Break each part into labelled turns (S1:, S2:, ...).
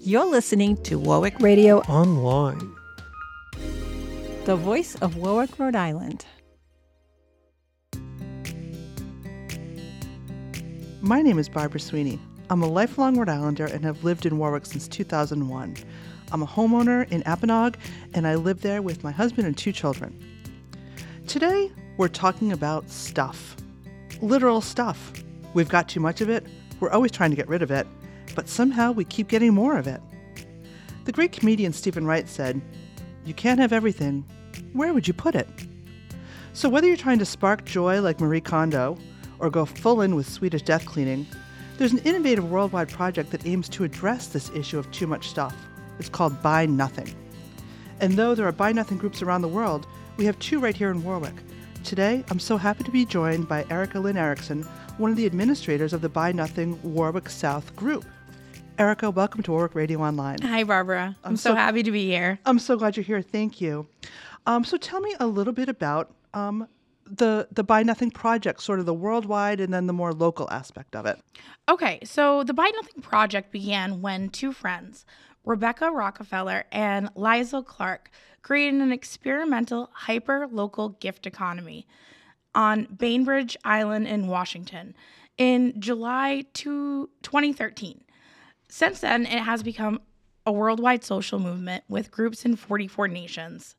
S1: You're listening to Warwick
S2: Radio
S3: Online.
S1: the voice of Warwick, Rhode Island.
S4: My name is Barbara Sweeney. I'm a lifelong Rhode Islander and have lived in Warwick since 2001. I'm a homeowner in Apponaug and I live there with my husband and two children. Today, we're talking about stuff. Literal stuff. We've got too much of it, we're always trying to get rid of it, but somehow we keep getting more of it. The great comedian Steven Wright said, You can't have everything. Where would you put it? So, whether you're trying to spark joy like Marie Kondo or go full in with Swedish death cleaning, there's an innovative worldwide project that aims to address this issue of too much stuff. It's called Buy Nothing. And though there are Buy Nothing groups around the world, we have two right here in Warwick. Today, I'm so happy to be joined by Erica Lynn Erickson, one of the administrators of the Buy Nothing Warwick South group. Erica, welcome to Warwick Radio Online.
S5: Hi, Barbara. I'm,
S4: I'm
S5: so,
S4: so-
S5: happy to be here.
S4: I'm so glad you're here. Thank you. Um, so tell me a little bit about um, the the Buy Nothing project, sort of the worldwide and then the more local aspect of it.
S5: Okay, so the Buy Nothing project began when two friends, Rebecca Rockefeller and Liesl Clark, created an experimental hyper local gift economy on Bainbridge Island in Washington in July to 2013. Since then, it has become a worldwide social movement with groups in 44 nations.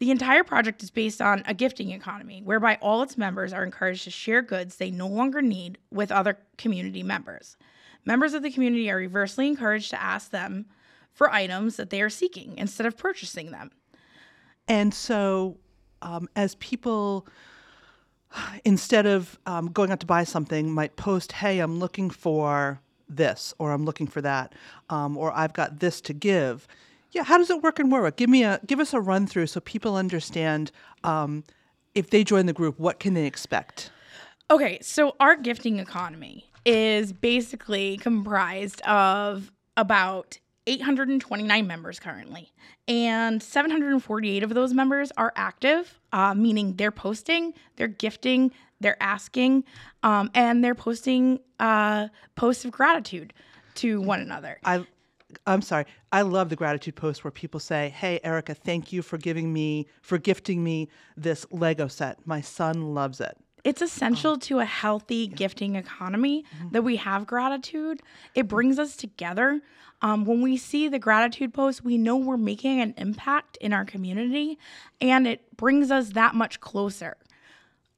S5: The entire project is based on a gifting economy whereby all its members are encouraged to share goods they no longer need with other community members. Members of the community are reversely encouraged to ask them for items that they are seeking instead of purchasing them.
S4: And so, um, as people, instead of um, going out to buy something, might post, "Hey, I'm looking for this," or "I'm looking for that," um, or "I've got this to give." Yeah, how does it work in Warwick? Give me a give us a run through so people understand um, if they join the group, what can they expect?
S5: Okay, so our gifting economy is basically comprised of about 829 members currently, and 748 of those members are active, uh, meaning they're posting, they're gifting, they're asking, um, and they're posting uh, posts of gratitude to one another.
S4: I I'm sorry. I love the gratitude post where people say, "Hey, Erica, thank you for giving me for gifting me this Lego set. My son loves it."
S5: It's essential to a healthy gifting economy that we have gratitude. It brings us together. Um, when we see the gratitude post, we know we're making an impact in our community and it brings us that much closer.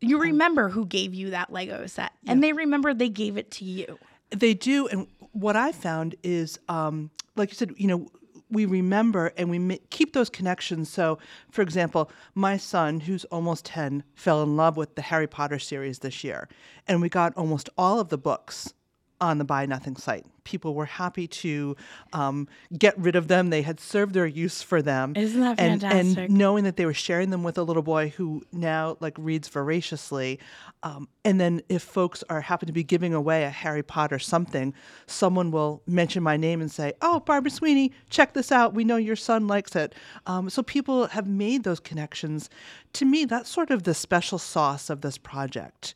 S5: You remember who gave you that Lego set, and they remember they gave it to you.
S4: They do, and what I found is, um, like you said, you know, we remember and we keep those connections. So, for example, my son, who's almost ten, fell in love with the Harry Potter series this year, and we got almost all of the books on the Buy Nothing site. People were happy to um, get rid of them. They had served their use for them.
S5: Isn't that
S4: and,
S5: fantastic?
S4: And knowing that they were sharing them with a little boy who now like reads voraciously, um, and then if folks are happen to be giving away a Harry Potter something, someone will mention my name and say, "Oh, Barbara Sweeney, check this out. We know your son likes it." Um, so people have made those connections. To me, that's sort of the special sauce of this project.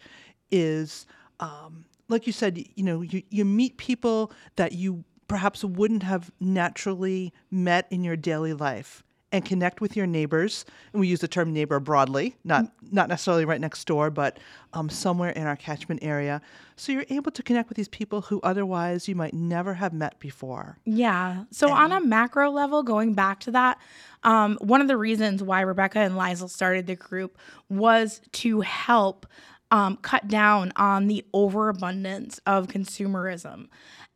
S4: Is um, like you said, you know, you, you meet people that you perhaps wouldn't have naturally met in your daily life and connect with your neighbors. And we use the term neighbor broadly, not not necessarily right next door, but um, somewhere in our catchment area. So you're able to connect with these people who otherwise you might never have met before.
S5: Yeah. So on a macro level, going back to that, um, one of the reasons why Rebecca and Liesl started the group was to help um, cut down on the overabundance of consumerism,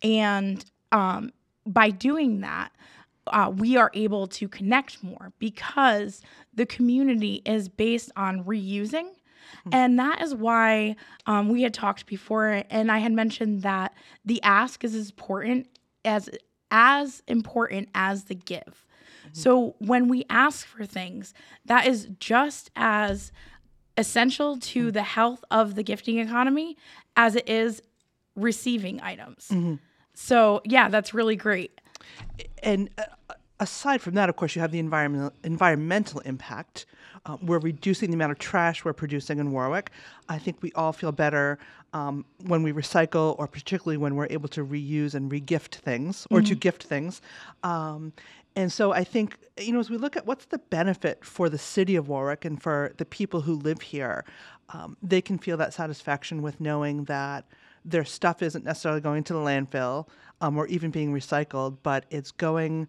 S5: and um, by doing that. Uh, we are able to connect more because the community is based on reusing and that is why um, we had talked before, and I had mentioned that the ask is as important as as important as the give. So when we ask for things, that is just as essential to the health of the gifting economy as it is receiving items. So yeah, that's really great.
S4: And uh, aside from that, of course, you have the environmental environmental impact. Uh, we're reducing the amount of trash we're producing in Warwick. I think we all feel better um, when we recycle, or particularly when we're able to reuse and regift things or to gift things. Um, and so I think, you know, as we look at what's the benefit for the city of Warwick and for the people who live here, um, they can feel that satisfaction with knowing that their stuff isn't necessarily going to the landfill um, or even being recycled, but it's going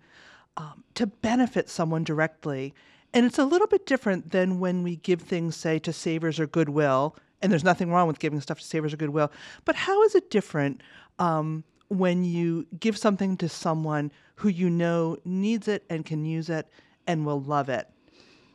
S4: um, to benefit someone directly. And it's a little bit different than when we give things, say, to Savers or Goodwill, and there's nothing wrong with giving stuff to Savers or Goodwill. But how is it different um, when you give something to someone who you know needs it and can use it and will love it?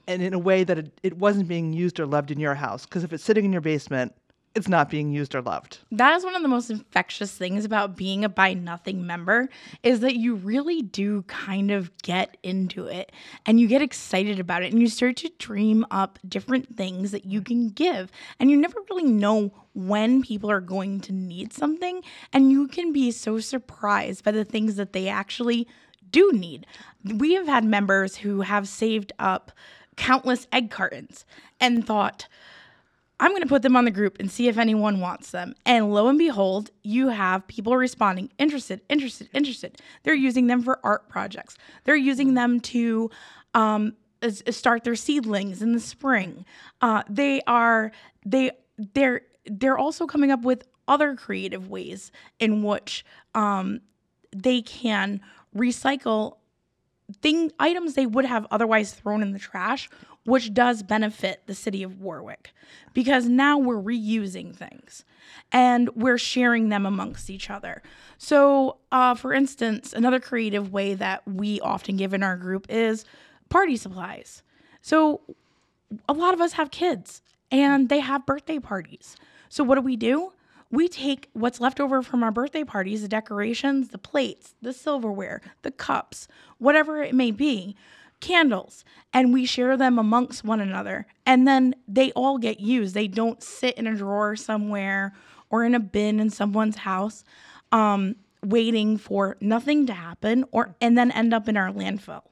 S4: And in a way that it, it wasn't being used or loved in your house. Because if it's sitting in your basement, it's not being used or loved.
S5: That is one of the most infectious things about being a Buy Nothing member is that you really do kind of get into it and you get excited about it and you start to dream up different things that you can give and you never really know when people are going to need something and you can be so surprised by the things that they actually do need. We have had members who have saved up countless egg cartons and thought I'm going to put them on the group and see if anyone wants them. And lo and behold, you have people responding interested, interested, interested. They're using them for art projects. They're using them to um, start their seedlings in the spring. Uh, they are they they're they're also coming up with other creative ways in which um, they can recycle thing items they would have otherwise thrown in the trash which does benefit the city of Warwick because now we're reusing things and we're sharing them amongst each other. So, uh, for instance, another creative way that we often give in our group is party supplies. So, a lot of us have kids and they have birthday parties. So, what do we do? We take what's left over from our birthday parties, the decorations, the plates, the silverware, the cups, whatever it may be candles and we share them amongst one another. And then they all get used. They don't sit in a drawer somewhere or in a bin in someone's house um, waiting for nothing to happen or and then end up in our landfill.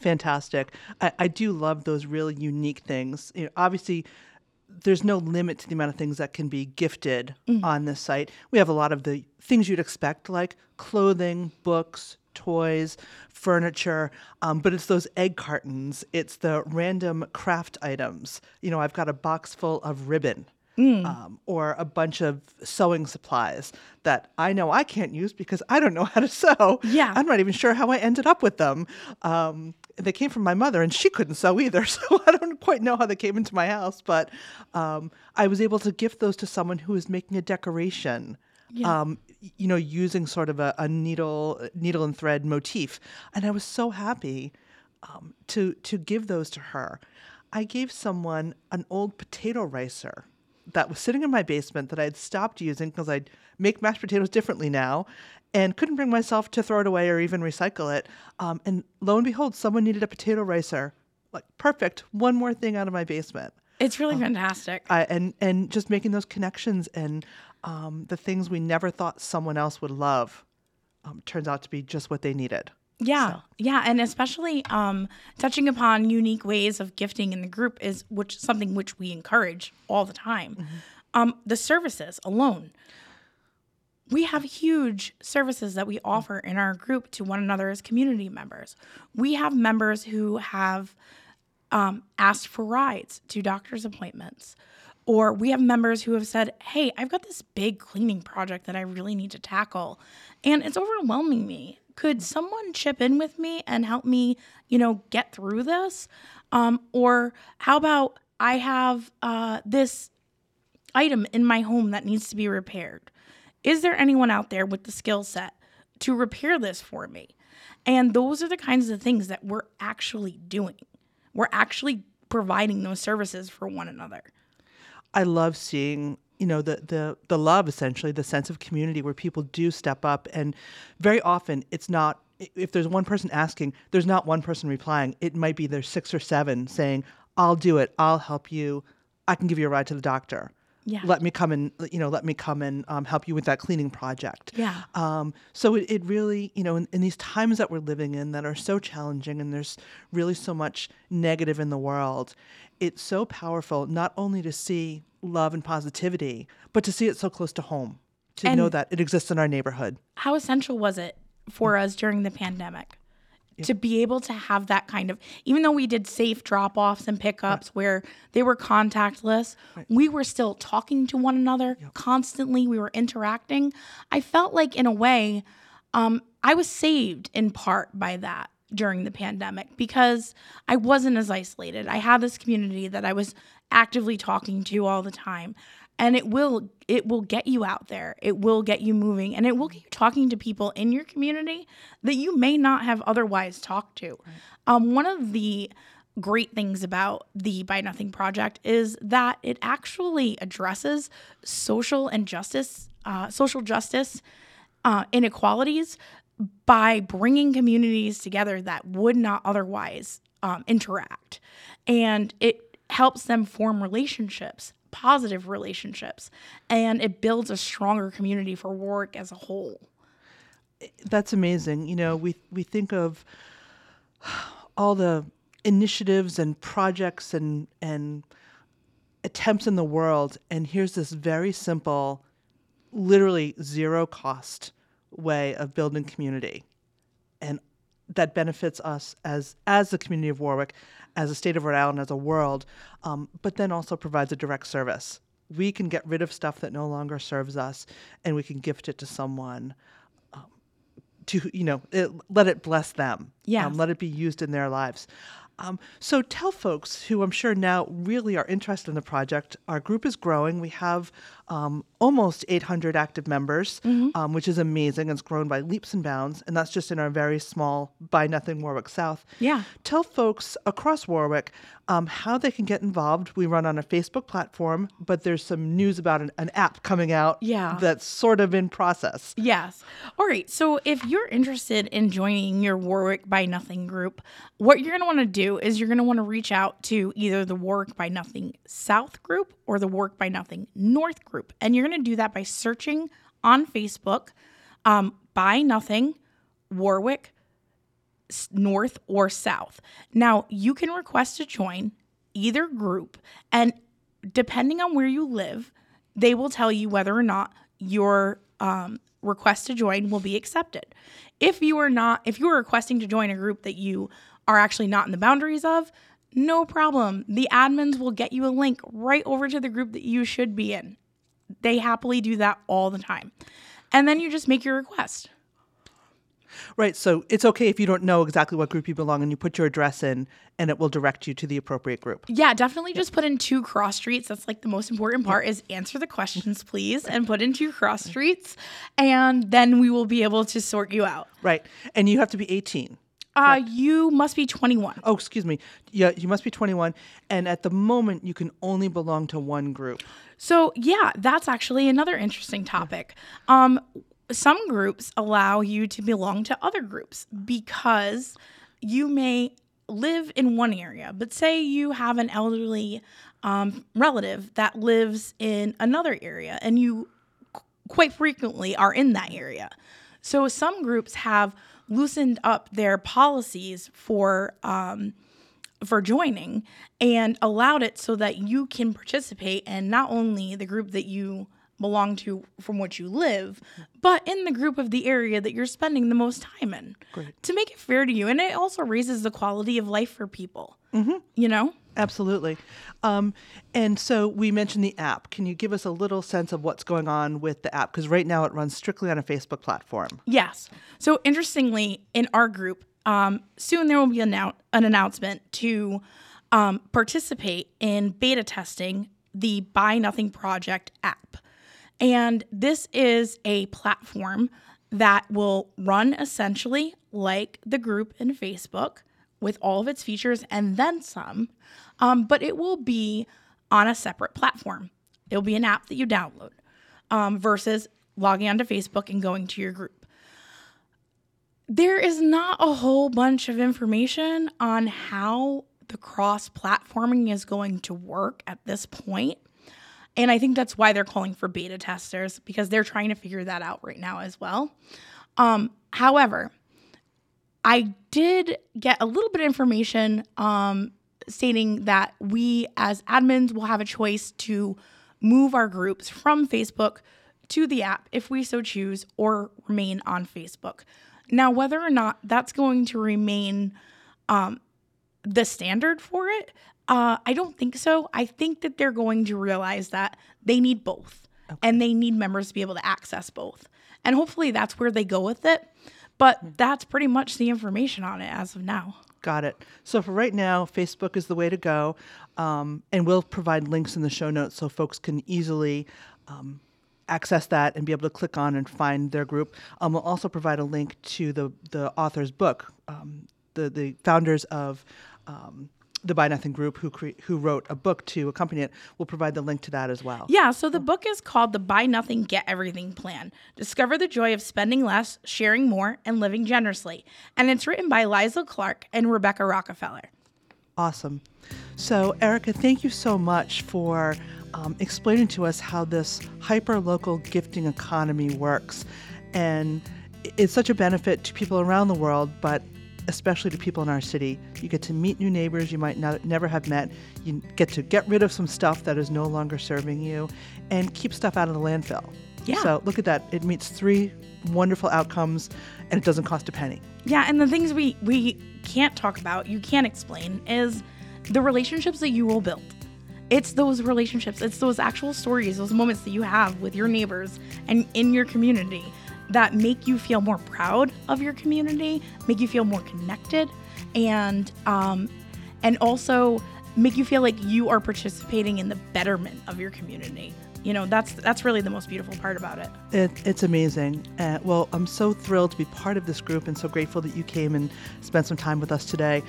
S4: Fantastic. I, I do love those really unique things. You know, obviously, there's no limit to the amount of things that can be gifted mm-hmm. on this site. We have a lot of the things you'd expect, like clothing, books, toys, furniture, um, but it's those egg cartons. It's the random craft items. You know, I've got a box full of ribbon. Mm. Um, or a bunch of sewing supplies that I know I can't use because I don't know how to sew.
S5: Yeah.
S4: I'm not even sure how I ended up with them. Um, they came from my mother and she couldn't sew either. So I don't quite know how they came into my house, but um, I was able to gift those to someone who was making a decoration yeah. um, you know, using sort of a, a, needle, needle and thread motif, and I was so happy um, to to give those to her. I gave someone an old potato ricer that was sitting in my basement that I had stopped using because I make mashed potatoes differently now, and couldn't bring myself to throw it away or even recycle it. Um, and lo and behold, someone needed a potato ricer. Like perfect, one more thing out of my basement.
S5: It's really um, fantastic.
S4: I, and and just making those connections and um, the things we never thought someone else would love um, turns out to be just what they needed.
S5: Yeah, so. yeah, and especially um, touching upon unique ways of gifting in the group is which something which we encourage all the time. Mm-hmm. Um, the services alone, we have huge services that we offer in our group to one another as community members. We have members who have um, asked for rides to doctor's appointments. Or we have members who have said, Hey, I've got this big cleaning project that I really need to tackle, and it's overwhelming me. Could someone chip in with me and help me, you know, get through this? Um, or how about I have uh, this item in my home that needs to be repaired? Is there anyone out there with the skill set to repair this for me? And those are the kinds of things that we're actually doing. We're actually providing those services for one another.
S4: I love seeing you know the the the love essentially the sense of community where people do step up. And very often it's not if there's one person asking there's not one person replying. It might be there's six or seven saying I'll do it. I'll help you. I can give you a ride to the doctor
S5: Yeah.
S4: let me come and you know let me come and um, help you with that cleaning project.
S5: Yeah.
S4: Um, so it, it really you know in, in these times that we're living in that are so challenging and there's really so much negative in the world, it's so powerful not only to see love and positivity, but to see it so close to home, to know that it exists in our neighborhood.
S5: How essential was it for us during the pandemic? To be able to have that kind of, even though we did safe drop offs and pickups where they were contactless, we were still talking to one another constantly. We were interacting. I felt like, in a way, um, I was saved in part by that during the pandemic because I wasn't as isolated. I had this community that I was actively talking to all the time. And it will it will get you out there. It will get you moving and it will get you talking to people in your community that you may not have otherwise talked to. Um, one of the great things about the Buy Nothing Project is that it actually addresses social injustice, uh, social justice uh, inequalities by bringing communities together that would not otherwise um, interact. And it helps them form relationships, positive relationships, and it builds a stronger community for Warwick as a whole.
S4: that's amazing. You know, we we think of all the initiatives and projects and and attempts in the world, and here's this very simple, literally zero cost way of building community, and that benefits us as as the community of Warwick, as a state of Rhode Island, as a world, um, but then also provides a direct service. We can get rid of stuff that no longer serves us, and we can gift it to someone to you know it, let it bless them
S5: Yes.
S4: um, let it be used in their lives um, so tell folks who i'm sure now really are interested in the project our group is growing we have um, almost 800 active members um, which is amazing it's grown by leaps and bounds and that's just in our very small Buy Nothing warwick south
S5: Yeah.
S4: tell folks across warwick um, how they can get involved we run on a facebook platform but there's some news about an, an app coming out
S5: Yeah.
S4: that's sort of in process
S5: Yes. All right. So if you're interested in joining your Warwick Buy Nothing group, what you're going to want to do is you're going to want to reach out to either the Warwick Buy Nothing South group or the Warwick Buy Nothing North group. And you're going to do that by searching on Facebook um, Nothing Warwick North or South. Now, you can request to join either group, and depending on where you live, they will tell you whether or not your um, request to join will be accepted. If you are not, if you are requesting to join a group that you are actually not in the boundaries of, no problem. The admins will get you a link right over to the group that you should be in. They happily do that all the time. And then you just make your request.
S4: Right. So it's okay if you don't know exactly what group you belong and You put your address in, and it will direct you to the appropriate group.
S5: Yeah, definitely just put in two cross streets. That's like the most important part is answer the questions, please, and put in two cross streets. And then we will be able to sort you out.
S4: Right. And you have to be 18.
S5: Uh, you must be 21.
S4: Oh, excuse me. Yeah, you must be 21. And at the moment, you can only belong to one group.
S5: So yeah, that's actually another interesting topic. Um, some groups allow you to belong to other groups because you may live in one area, but say you have an elderly um, relative that lives in another area, and you qu- quite frequently are in that area. So some groups have loosened up their policies for um, for joining and allowed it so that you can participate in not only the group that you belong to from which you live, but in the group of the area that you're spending the most time in.
S4: Great.
S5: To make it fair to you. And it also raises the quality of life for people. Mm-hmm. You know?
S4: Absolutely. Um, and so we mentioned the app. Can you give us a little sense of what's going on with the app? Because right now it runs strictly on a Facebook platform.
S5: Yes. So interestingly, in our group, um, soon there will be annou- an announcement to um, participate in beta testing the Buy Nothing Project app. And this is a platform that will run essentially like the group in Facebook with all of its features and then some, um, but it will be on a separate platform. It'll be an app that you download um, versus logging onto Facebook and going to your group there is not a whole bunch of information on how the cross platforming is going to work at this point. And I think that's why they're calling for beta testers because they're trying to figure that out right now as well. Um, however, I did get a little bit of information um, stating that we as admins will have a choice to move our groups from Facebook to the app if we so choose or remain on Facebook. Now, whether or not that's going to remain um, the standard for it, uh, I don't think so. I think that they're going to realize that they need both okay. and they need members to be able to access both. And hopefully that's where they go with it. But that's pretty much the information on it as of now.
S4: Got it. So for right now, Facebook is the way to go. Um, and we'll provide links in the show notes so folks can easily um, access that and be able to click on and find their group. Um, we'll also provide a link to the, the author's book, um, the, the founders of um, the Buy Nothing Group, who cre- who wrote a book to accompany it, will provide the link to that as well.
S5: Yeah, so the book is called The Buy Nothing Get Everything Plan. Discover the joy of spending less, sharing more, and living generously. And it's written by Liza Clark and Rebecca Rockefeller.
S4: Awesome. So, Erica, thank you so much for um, explaining to us how this hyper local gifting economy works. And it's such a benefit to people around the world, but especially to people in our city. You get to meet new neighbors you might not, never have met. You get to get rid of some stuff that is no longer serving you and keep stuff out of the landfill.
S5: Yeah.
S4: So look at that. It meets three wonderful outcomes and it doesn't cost a penny.
S5: Yeah, and the things we we can't talk about, you can't explain is the relationships that you will build. It's those relationships, it's those actual stories, those moments that you have with your neighbors and in your community that make you feel more proud of your community, make you feel more connected, and um, and also make you feel like you are participating in the betterment of your community. You know, that's that's really the most beautiful part about it.
S4: it it's amazing. Uh, well, I'm so thrilled to be part of this group and so grateful that you came and spent some time with us today.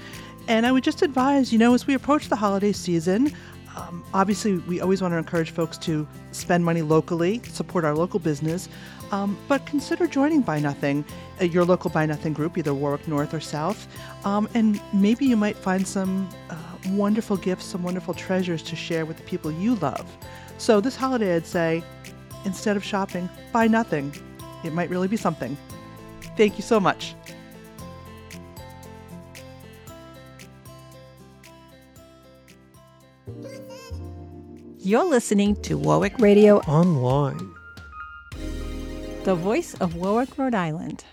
S4: And I would just advise, you know, as we approach the holiday season, um, obviously, we always want to encourage folks to spend money locally, support our local business, um, but consider joining Buy Nothing, uh, your local Buy Nothing group, either Warwick North or South, um, and maybe you might find some uh, wonderful gifts, some wonderful treasures to share with the people you love. So this holiday, I'd say, instead of shopping, buy nothing. It might really be something. Thank you so much.
S1: You're listening to Warwick Radio
S2: Online.
S1: the voice of Warwick, Rhode Island.